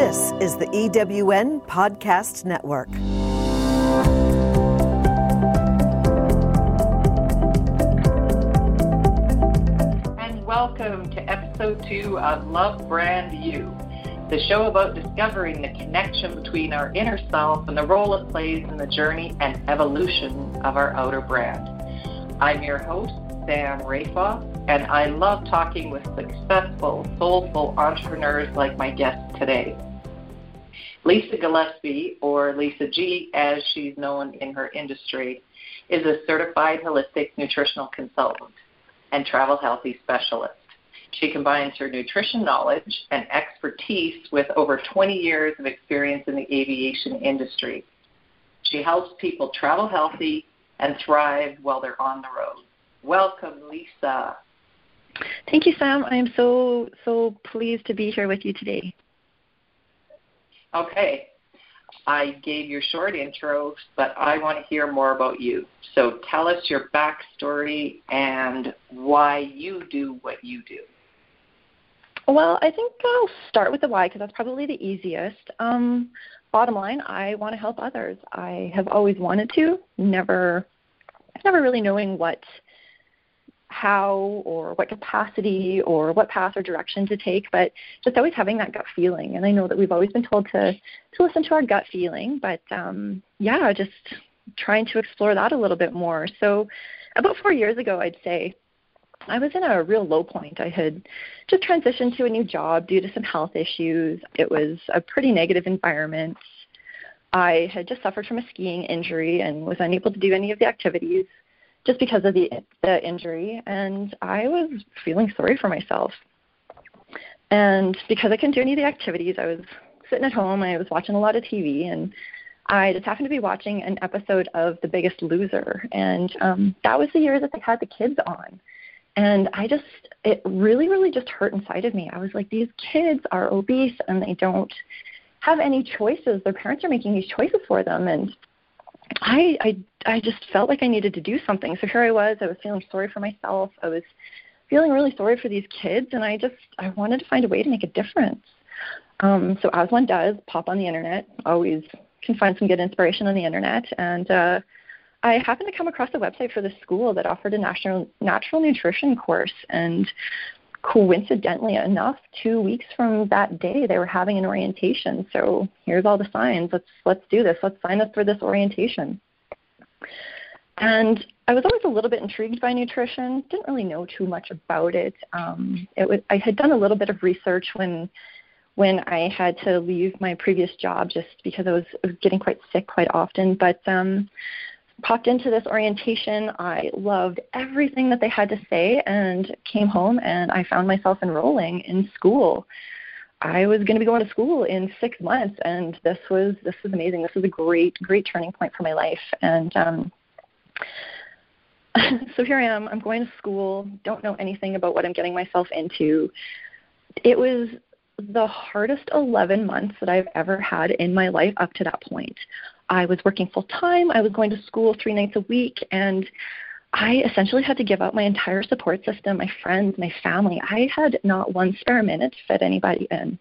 This is the EWN Podcast Network. And welcome to episode two of Love Brand You, the show about discovering the connection between our inner self and the role it plays in the journey and evolution of our outer brand. I'm your host, Sam Rafoss, and I love talking with successful, soulful entrepreneurs like my guest today. Lisa Gillespie, or Lisa G as she's known in her industry, is a certified holistic nutritional consultant and travel healthy specialist. She combines her nutrition knowledge and expertise with over 20 years of experience in the aviation industry. She helps people travel healthy and thrive while they're on the road. Welcome, Lisa. Thank you, Sam. I am so, so pleased to be here with you today. Okay. I gave your short intro, but I want to hear more about you. So tell us your backstory and why you do what you do. Well, I think I'll start with the why because that's probably the easiest. Um, bottom line, I want to help others. I have always wanted to, never, never really knowing what how or what capacity or what path or direction to take, but just always having that gut feeling. And I know that we've always been told to to listen to our gut feeling, but um, yeah, just trying to explore that a little bit more. So about four years ago, I'd say I was in a real low point. I had just transitioned to a new job due to some health issues. It was a pretty negative environment. I had just suffered from a skiing injury and was unable to do any of the activities just because of the the injury and I was feeling sorry for myself. And because I couldn't do any of the activities, I was sitting at home, I was watching a lot of TV and I just happened to be watching an episode of The Biggest Loser and um that was the year that they had the kids on. And I just it really, really just hurt inside of me. I was like, these kids are obese and they don't have any choices. Their parents are making these choices for them and I I I just felt like I needed to do something. So here I was. I was feeling sorry for myself. I was feeling really sorry for these kids, and I just I wanted to find a way to make a difference. Um, so as one does, pop on the internet. Always can find some good inspiration on the internet, and uh, I happened to come across a website for the school that offered a natural natural nutrition course, and coincidentally enough, two weeks from that day, they were having an orientation. So here's all the signs. Let's let's do this. Let's sign up for this orientation. And I was always a little bit intrigued by nutrition. Didn't really know too much about it. Um, it was I had done a little bit of research when when I had to leave my previous job just because I was, I was getting quite sick quite often. But um, popped into this orientation. I loved everything that they had to say and came home and I found myself enrolling in school. I was going to be going to school in six months, and this was this was amazing. This was a great great turning point for my life. And um, so here I am. I'm going to school. Don't know anything about what I'm getting myself into. It was the hardest 11 months that I've ever had in my life up to that point. I was working full time. I was going to school three nights a week, and I essentially had to give up my entire support system, my friends, my family. I had not one spare minute to fit anybody in.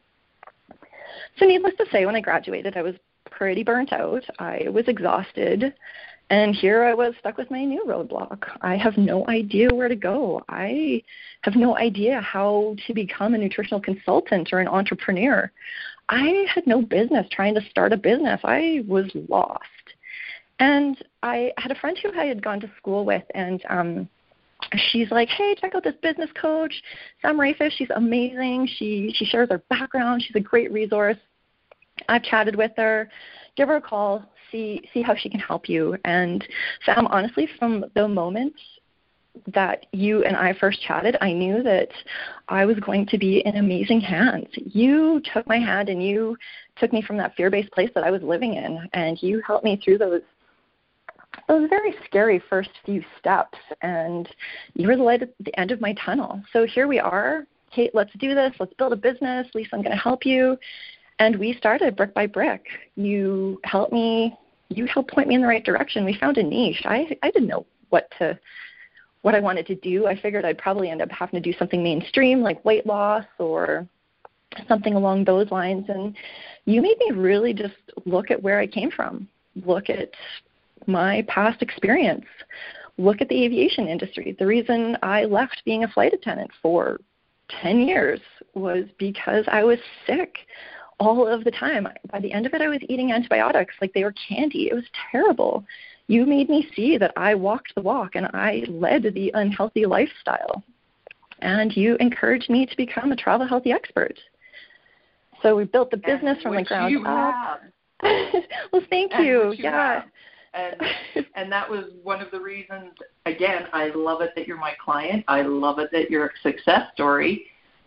So, needless to say, when I graduated, I was pretty burnt out. I was exhausted. And here I was stuck with my new roadblock. I have no idea where to go. I have no idea how to become a nutritional consultant or an entrepreneur. I had no business trying to start a business. I was lost. And I had a friend who I had gone to school with, and um, she's like, "Hey, check out this business coach, Sam Rafoss. She's amazing. She she shares her background. She's a great resource. I've chatted with her. Give her a call. See see how she can help you." And Sam, honestly, from the moment that you and I first chatted, I knew that I was going to be in amazing hands. You took my hand and you took me from that fear-based place that I was living in, and you helped me through those those very scary first few steps. And you were the light at the end of my tunnel. So here we are. Kate, let's do this. Let's build a business. Lisa, I'm going to help you. And we started brick by brick. You helped me. You helped point me in the right direction. We found a niche. I I didn't know what to what I wanted to do. I figured I'd probably end up having to do something mainstream like weight loss or something along those lines. And you made me really just look at where I came from, look at my past experience, look at the aviation industry. The reason I left being a flight attendant for 10 years was because I was sick all of the time. By the end of it, I was eating antibiotics like they were candy. It was terrible. You made me see that I walked the walk and I led the unhealthy lifestyle. And you encouraged me to become a travel healthy expert. So we built the business and from the ground up. well, thank you. you yeah. Have. And and that was one of the reasons again, I love it that you're my client. I love it that you're a success story.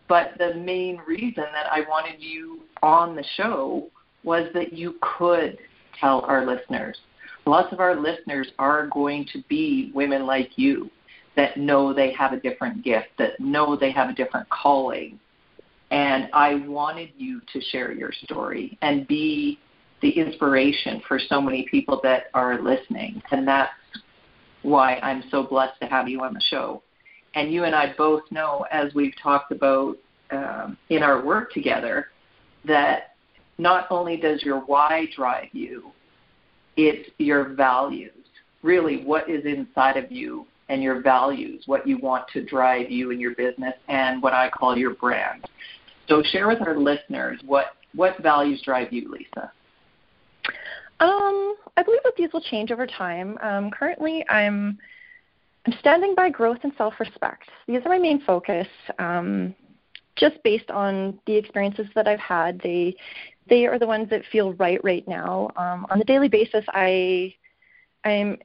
But the main reason that I wanted you on the show was that you could tell our listeners. Lots of our listeners are going to be women like you that know they have a different gift, that know they have a different calling. And I wanted you to share your story and be the inspiration for so many people that are listening. And that's why I'm so blessed to have you on the show. And you and I both know, as we've talked about um, in our work together, that not only does your why drive you, it's your values. Really, what is inside of you and your values, what you want to drive you in your business, and what I call your brand. So, share with our listeners what what values drive you, Lisa. Um, I believe that these will change over time. Um, currently, I'm I'm standing by growth and self-respect. These are my main focus. Um, just based on the experiences that I've had, they they are the ones that feel right right now. Um, on a daily basis, I I'm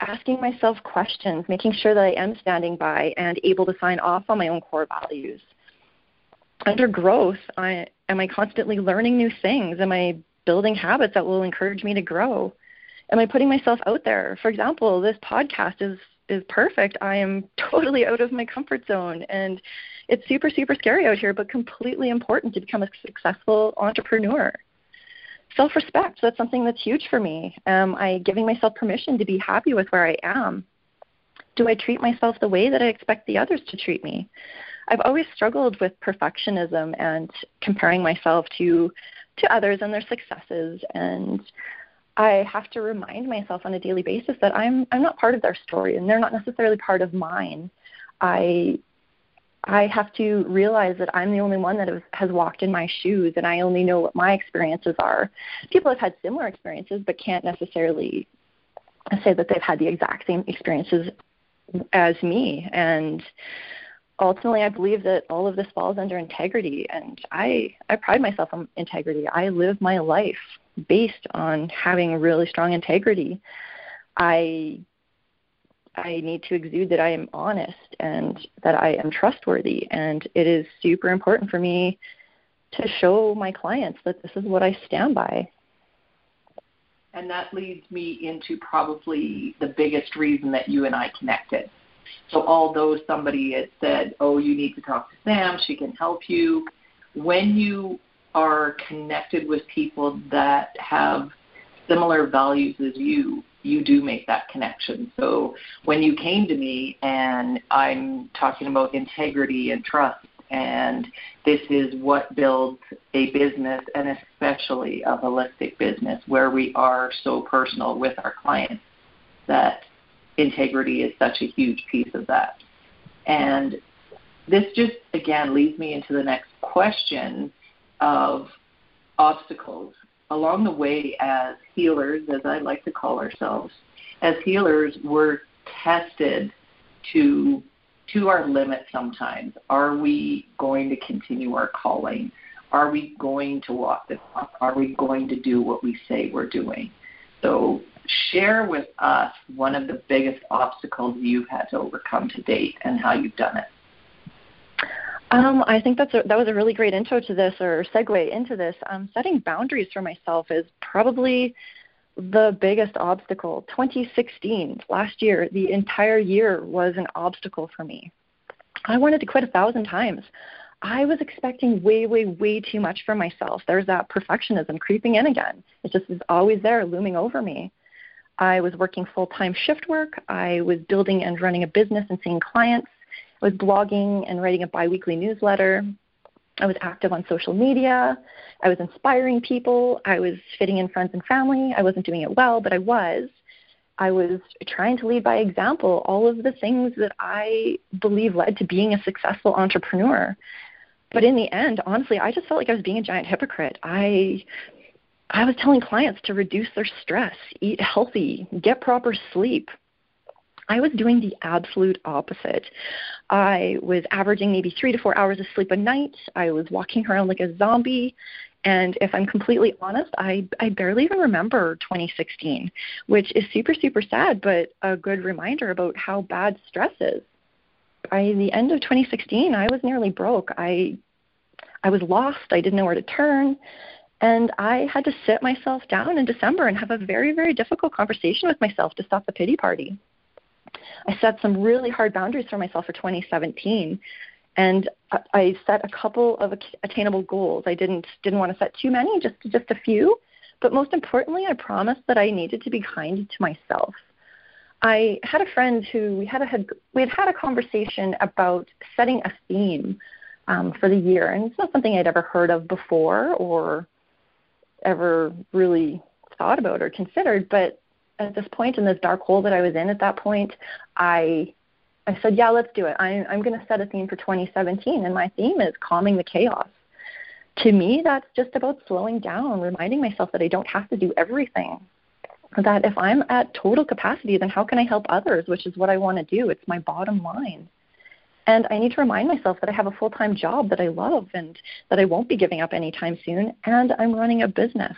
asking myself questions, making sure that I am standing by and able to sign off on my own core values. Under growth, I, am I constantly learning new things? Am I building habits that will encourage me to grow? Am I putting myself out there? For example, this podcast is is perfect. I am totally out of my comfort zone and it's super super scary out here but completely important to become a successful entrepreneur. Self-respect, that's something that's huge for me. Am I giving myself permission to be happy with where I am? Do I treat myself the way that I expect the others to treat me? I've always struggled with perfectionism and comparing myself to to others and their successes and I have to remind myself on a daily basis that I'm I'm not part of their story and they're not necessarily part of mine. I I have to realize that I'm the only one that has, walked in my shoes and I only know what my experiences are. People have had similar experiences but can't necessarily say that they've had the exact same experiences as me and ultimately I believe that all of this falls under integrity and I I pride myself on integrity. I live my life based on having really strong integrity. I I need to exude that I am honest and that I am trustworthy and it is super important for me to show my clients that this is what I stand by. And that leads me into probably the biggest reason that you and I connected so although somebody had said, oh, you need to talk to Sam, she can help you, when you are connected with people that have similar values as you, you do make that connection. So when you came to me and I'm talking about integrity and trust, and this is what builds a business and especially a holistic business where we are so personal with our clients that integrity is such a huge piece of that. And this just, again, leads me into the next question of obstacles. Along the way, as healers, as I like to call ourselves, as healers, we're tested to to our limit sometimes. Are we going to continue our calling? Are we going to walk the talk? Are we going to do what we say we're doing? So share with us one of the biggest obstacles you've had to overcome to date and how you've done it. Um, I think that's a, that was a really great intro to this or segue into this. Um, setting boundaries for myself is probably the biggest obstacle. 2016, last year, the entire year was an obstacle for me. I wanted to quit a thousand times. I was expecting way, way, way too much from myself. There's that perfectionism creeping in again. It just is always there, looming over me. I was working full time shift work. I was building and running a business and seeing clients. I was blogging and writing a biweekly newsletter. I was active on social media. I was inspiring people. I was fitting in friends and family. I wasn't doing it well, but I was. I was trying to lead by example, all of the things that I believe led to being a successful entrepreneur. But in the end, honestly, I just felt like I was being a giant hypocrite. I I was telling clients to reduce their stress, eat healthy, get proper sleep. I was doing the absolute opposite. I was averaging maybe three to four hours of sleep a night. I was walking around like a zombie. And if I'm completely honest, I, I barely even remember 2016, which is super, super sad, but a good reminder about how bad stress is. By the end of 2016, I was nearly broke. I, I was lost. I didn't know where to turn. And I had to sit myself down in December and have a very, very difficult conversation with myself to stop the pity party. I set some really hard boundaries for myself for 2017 and I set a couple of attainable goals. I didn't didn't want to set too many, just just a few. But most importantly, I promised that I needed to be kind to myself. I had a friend who we had a had, we had had a conversation about setting a theme um, for the year, and it's not something I'd ever heard of before or ever really thought about or considered. But at this point in this dark hole that I was in at that point, I I said, yeah, let's do it. I'm I'm going to set a theme for 2017, and my theme is calming the chaos. To me, that's just about slowing down, reminding myself that I don't have to do everything. That if I'm at total capacity, then how can I help others, which is what I want to do? It's my bottom line. And I need to remind myself that I have a full time job that I love and that I won't be giving up anytime soon, and I'm running a business.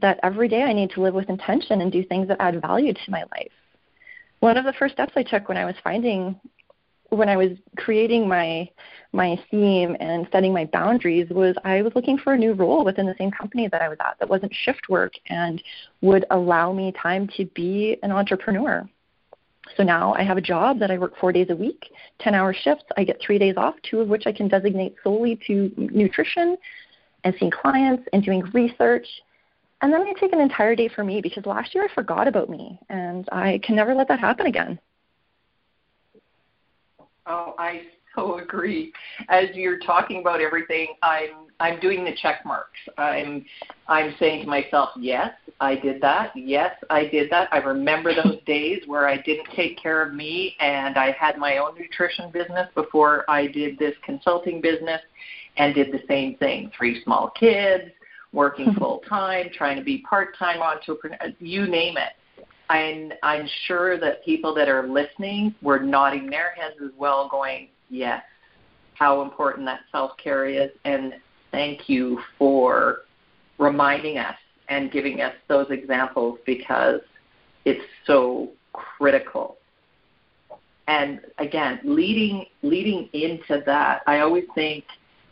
That every day I need to live with intention and do things that add value to my life one of the first steps I took when I was finding when I was creating my my theme and setting my boundaries was I was looking for a new role within the same company that I was at that wasn't shift work and would allow me time to be an entrepreneur. So now I have a job that I work four days a week, 10 hour shifts. I get three days off, two of which I can designate solely to nutrition and seeing clients and doing research and then I take an entire day for me because last year I forgot about me and I can never let that happen again. Oh, I so agree. As you're talking about everything, I'm I'm doing the check marks. I'm I'm saying to myself, yes, I did that. Yes, I did that. I remember those days where I didn't take care of me and I had my own nutrition business before I did this consulting business and did the same thing. Three small kids, working full time, trying to be part time entrepreneur, you name it. I'm I'm sure that people that are listening were nodding their heads as well, going, Yes, how important that self care is and thank you for reminding us and giving us those examples because it's so critical. And again, leading leading into that, I always think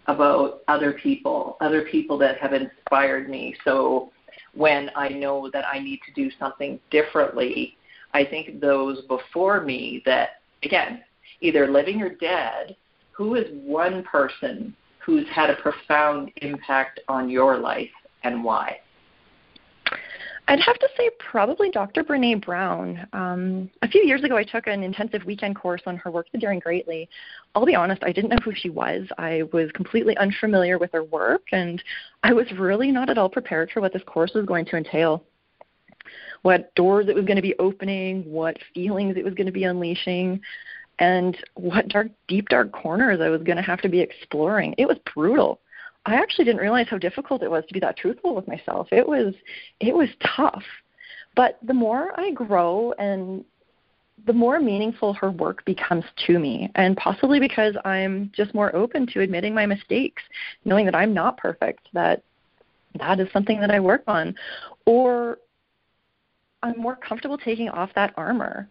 about other people, other people that have inspired me. So when I know that I need to do something differently, I think those before me that, again, either living or dead, who is one person who's had a profound impact on your life and why? I'd have to say probably Dr. Brene Brown. Um, a few years ago, I took an intensive weekend course on her work, The Daring Greatly. I'll be honest, I didn't know who she was. I was completely unfamiliar with her work, and I was really not at all prepared for what this course was going to entail. What doors it was going to be opening, what feelings it was going to be unleashing, and what dark, deep, dark corners I was going to have to be exploring. It was brutal I actually didn't realize how difficult it was to be that truthful with myself. It was it was tough. But the more I grow and the more meaningful her work becomes to me and possibly because I'm just more open to admitting my mistakes, knowing that I'm not perfect, that that is something that I work on or I'm more comfortable taking off that armor.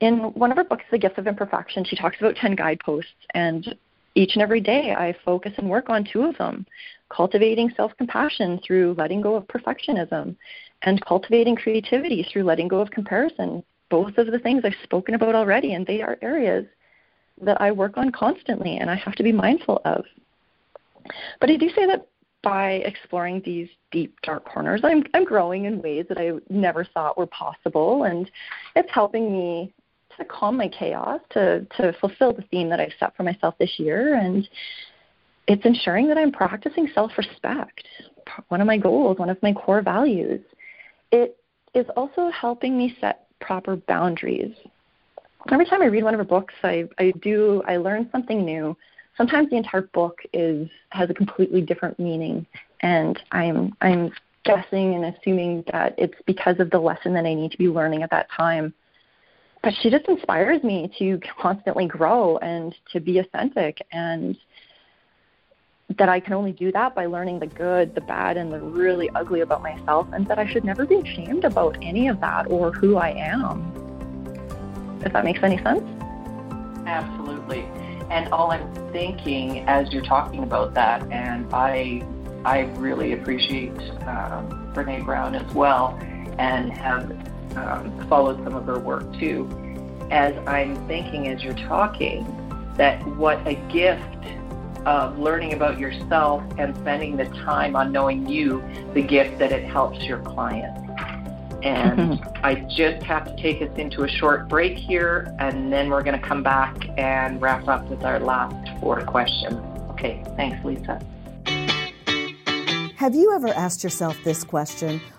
In one of her books, The Gift of Imperfection, she talks about 10 guideposts and each and every day, I focus and work on two of them cultivating self compassion through letting go of perfectionism, and cultivating creativity through letting go of comparison. Both of the things I've spoken about already, and they are areas that I work on constantly and I have to be mindful of. But I do say that by exploring these deep, dark corners, I'm, I'm growing in ways that I never thought were possible, and it's helping me to calm my chaos, to to fulfill the theme that I've set for myself this year, and it's ensuring that I'm practicing self respect, one of my goals, one of my core values. It is also helping me set proper boundaries. Every time I read one of her books, I, I do I learn something new. Sometimes the entire book is has a completely different meaning, and I'm I'm guessing and assuming that it's because of the lesson that I need to be learning at that time. But she just inspires me to constantly grow and to be authentic and that I can only do that by learning the good, the bad, and the really ugly about myself, and that I should never be ashamed about any of that or who I am. If that makes any sense? Absolutely. And all I'm thinking as you're talking about that, and I, I really appreciate um, Brene Brown as well, and have um, followed some of her work too. As I'm thinking as you're talking, that what a gift of learning about yourself and spending the time on knowing you, the gift that it helps your clients. And mm-hmm. I just have to take us into a short break here, and then we're going to come back and wrap up with our last four questions. Okay, thanks, Lisa. Have you ever asked yourself this question?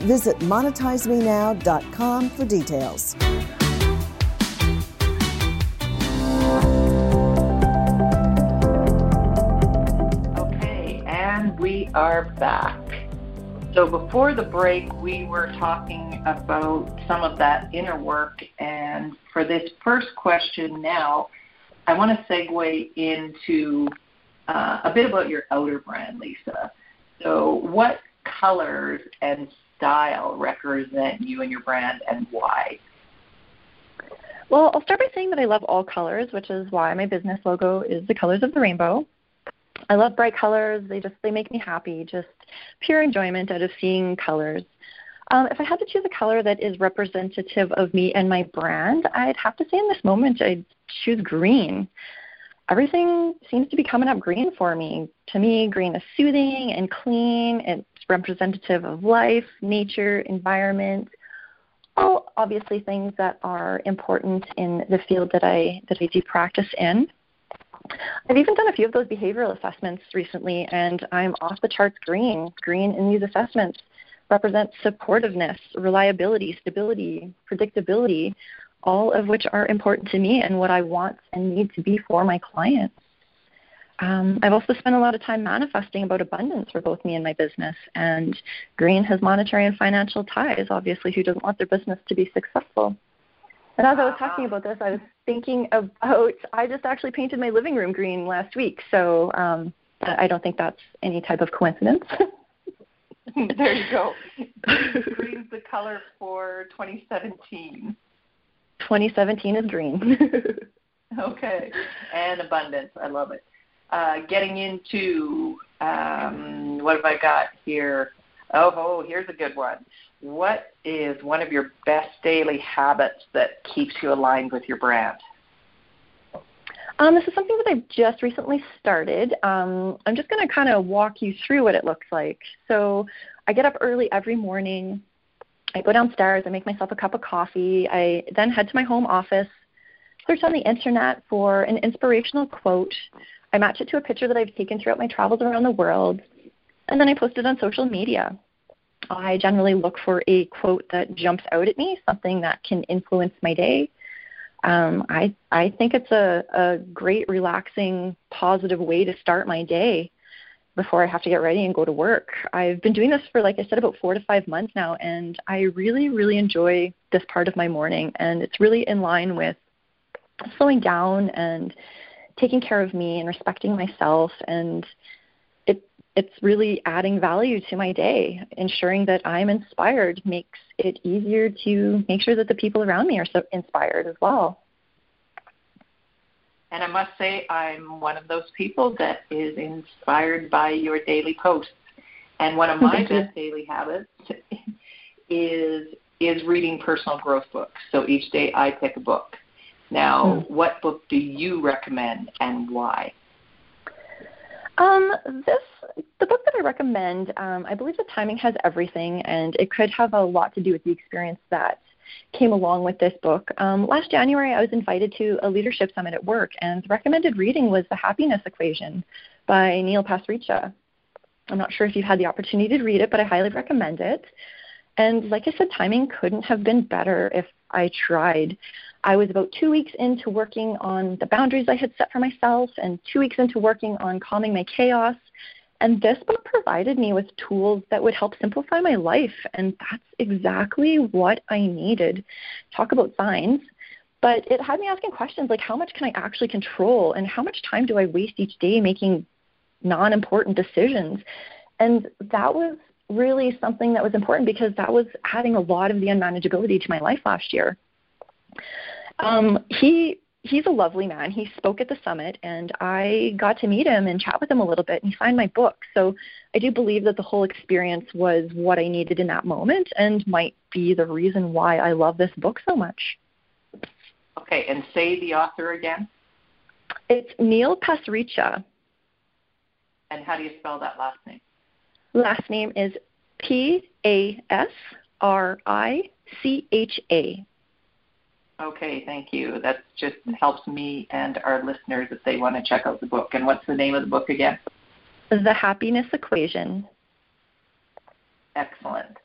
Visit monetizemenow.com for details. Okay, and we are back. So before the break, we were talking about some of that inner work. And for this first question now, I want to segue into uh, a bit about your outer brand, Lisa. So, what colors and style represent you and your brand, and why? Well, I'll start by saying that I love all colors, which is why my business logo is the colors of the rainbow. I love bright colors. They just they make me happy. Just pure enjoyment out of seeing colors. Um, if I had to choose a color that is representative of me and my brand, I'd have to say in this moment I'd choose green. Everything seems to be coming up green for me. To me, green is soothing and clean. It's representative of life, nature, environment, all obviously things that are important in the field that I that I do practice in. I've even done a few of those behavioral assessments recently, and I'm off the charts green. Green in these assessments represents supportiveness, reliability, stability, predictability, all of which are important to me and what I want and need to be for my clients. Um, I've also spent a lot of time manifesting about abundance for both me and my business. And green has monetary and financial ties. Obviously, who doesn't want their business to be successful? And as I was talking about this, I was thinking about I just actually painted my living room green last week, so um, I don't think that's any type of coincidence. there you go. Green's the color for 2017. 2017 is green. okay, and abundance. I love it. Uh, getting into um, what have I got here? Oh, oh, here's a good one. What is one of your best daily habits that keeps you aligned with your brand? Um, this is something that I've just recently started. Um, I'm just going to kind of walk you through what it looks like. So I get up early every morning. I go downstairs. I make myself a cup of coffee. I then head to my home office, search on the internet for an inspirational quote. I match it to a picture that I've taken throughout my travels around the world, and then I post it on social media. I generally look for a quote that jumps out at me, something that can influence my day. Um, I I think it's a, a great, relaxing, positive way to start my day. before I have to get ready and go to work. I've been doing this for, like I said, about four to five months now, and I really, really enjoy this part of my morning. And it's really in line with slowing down and taking care of me and respecting myself. And it, it's really adding value to my day. Ensuring that I'm inspired makes it easier to make sure that the people around me are so inspired as well. And I must say, I'm one of those people that is inspired by your daily posts. And one of my best daily habits is is reading personal growth books. So each day I pick a book. Now, mm. what book do you recommend and why? Um, this the book that I recommend. Um, I believe the timing has everything, and it could have a lot to do with the experience that came along with this book. Um, last January, I was invited to a leadership summit at work, and the recommended reading was The Happiness Equation by Neil Pasricha. I'm not sure if you've had the opportunity to read it, but I highly recommend it. And like I said, timing couldn't have been better if I tried. I was about two weeks into working on the boundaries I had set for myself, and two weeks into working on calming my chaos. And this book provided me with tools that would help simplify my life. And that's exactly what I needed. Talk about signs. But it had me asking questions like how much can I actually control? And how much time do I waste each day making non important decisions? And that was really something that was important because that was adding a lot of the unmanageability to my life last year. Um, he he's a lovely man. He spoke at the summit, and I got to meet him and chat with him a little bit. And he signed my book, so I do believe that the whole experience was what I needed in that moment, and might be the reason why I love this book so much. Okay, and say the author again. It's Neil Pasricha. And how do you spell that last name? Last name is P A S R I C H A. Okay, thank you. That just helps me and our listeners if they want to check out the book. And what's the name of the book again? The Happiness Equation. Excellent.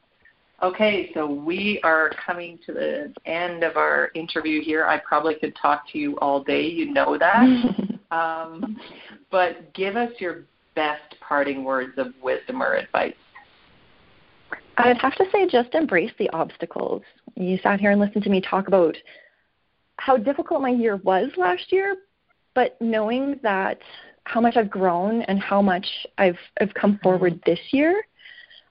Okay, so we are coming to the end of our interview here. I probably could talk to you all day, you know that. um, but give us your best parting words of wisdom or advice. I'd have to say just embrace the obstacles. You sat here and listened to me talk about how difficult my year was last year, but knowing that how much I've grown and how much I've I've come mm-hmm. forward this year,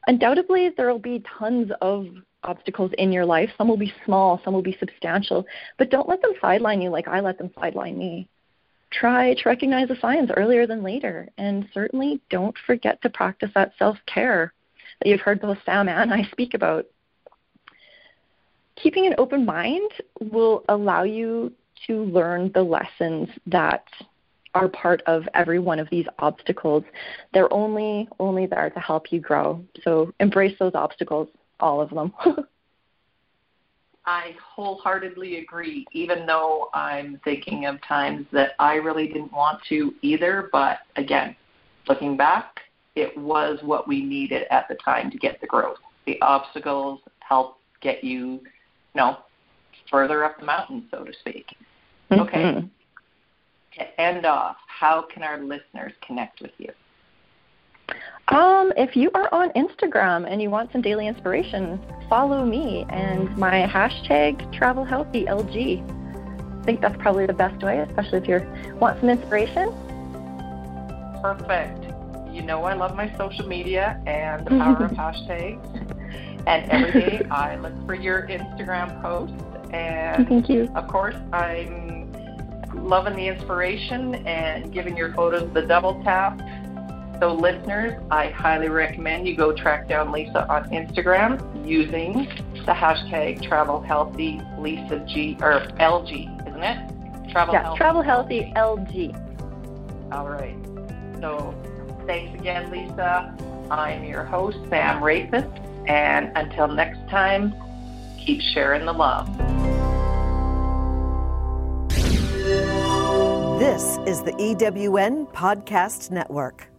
undoubtedly there will be tons of obstacles in your life. Some will be small, some will be substantial, but don't let them sideline you like I let them sideline me. Try to recognize the signs earlier than later, and certainly don't forget to practice that self care that you've heard both Sam and I speak about keeping an open mind will allow you to learn the lessons that are part of every one of these obstacles. They're only only there to help you grow. So embrace those obstacles, all of them. I wholeheartedly agree, even though I'm thinking of times that I really didn't want to either. But again, looking back, it was what we needed at the time to get the growth. The obstacles help get you know, further up the mountain, so to speak. Mm-hmm. Okay. To end off, how can our listeners connect with you? Um, if you are on Instagram and you want some daily inspiration, follow me and my hashtag travel healthy LG. I think that's probably the best way, especially if you want some inspiration. Perfect. You know I love my social media and the power of hashtags. And every day I look for your Instagram posts. And oh, thank you. Of course, I'm loving the inspiration and giving your photos the double tap. So, listeners, I highly recommend you go track down Lisa on Instagram using the hashtag Travel Healthy Lisa G or LG, isn't it? Travel yeah, Healthy. Travel Healthy LG. All right. So, thanks again, Lisa. I'm your host, Sam Rafoss. And until next time, keep sharing the love. This is the EWN Podcast Network.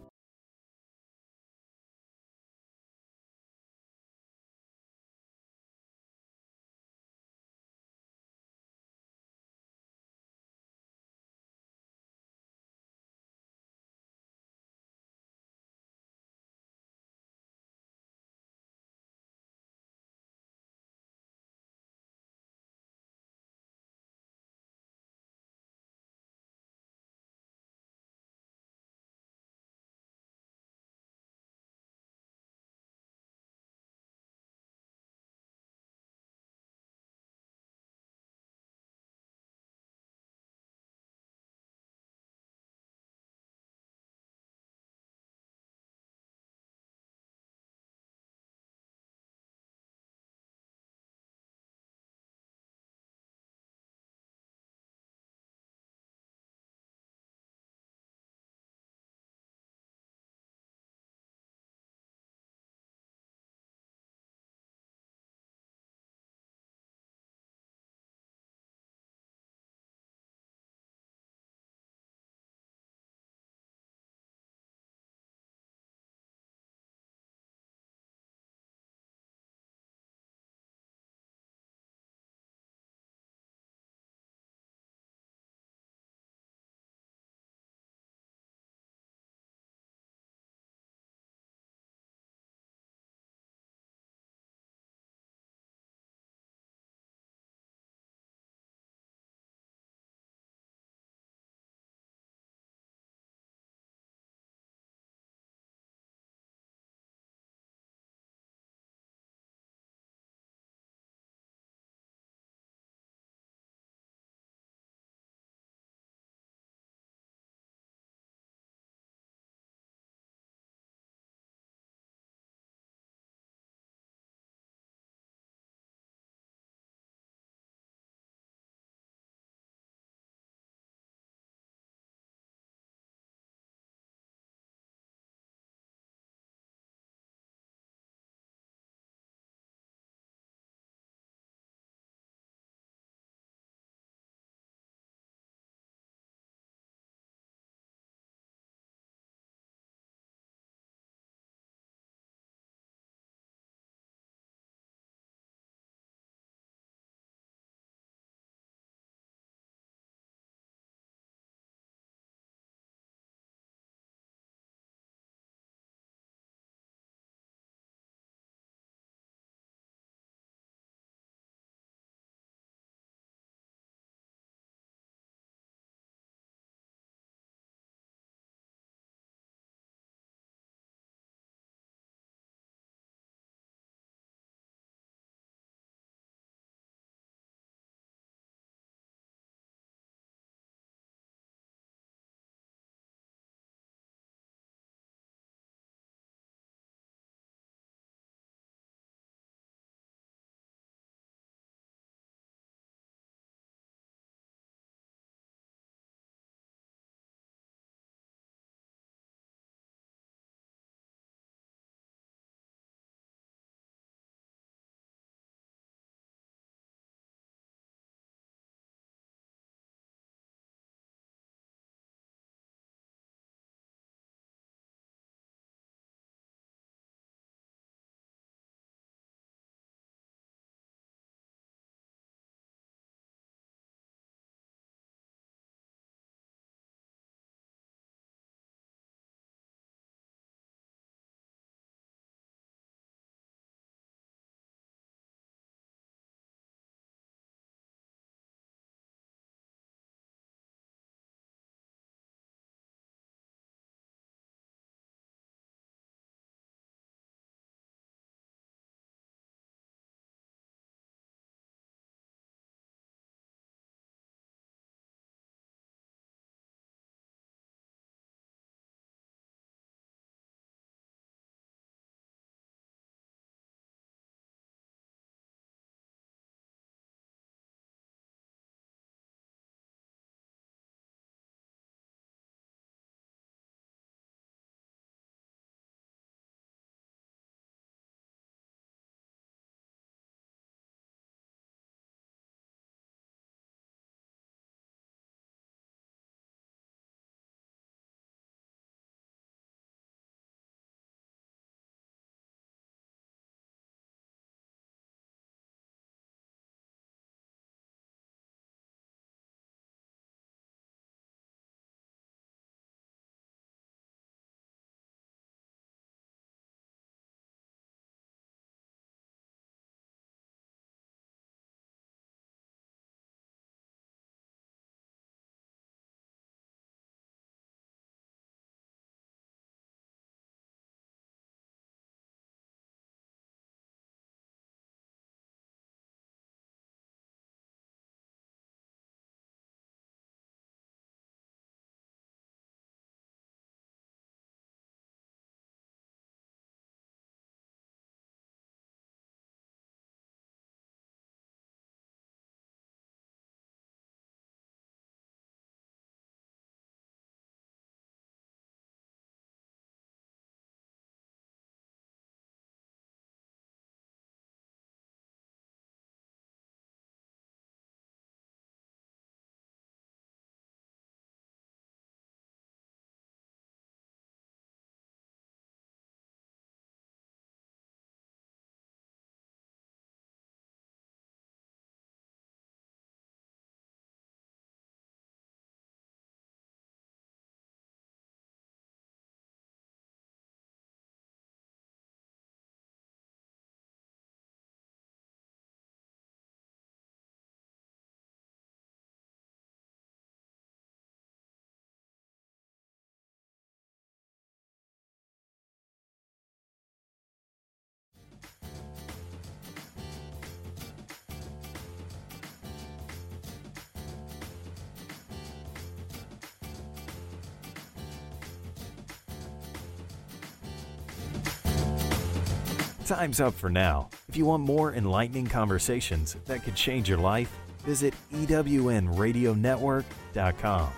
Time's up for now. If you want more enlightening conversations that could change your life, visit EWNRadioNetwork.com.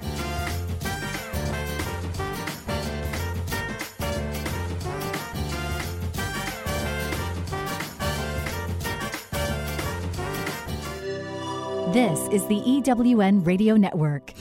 This is the EWN Radio Network.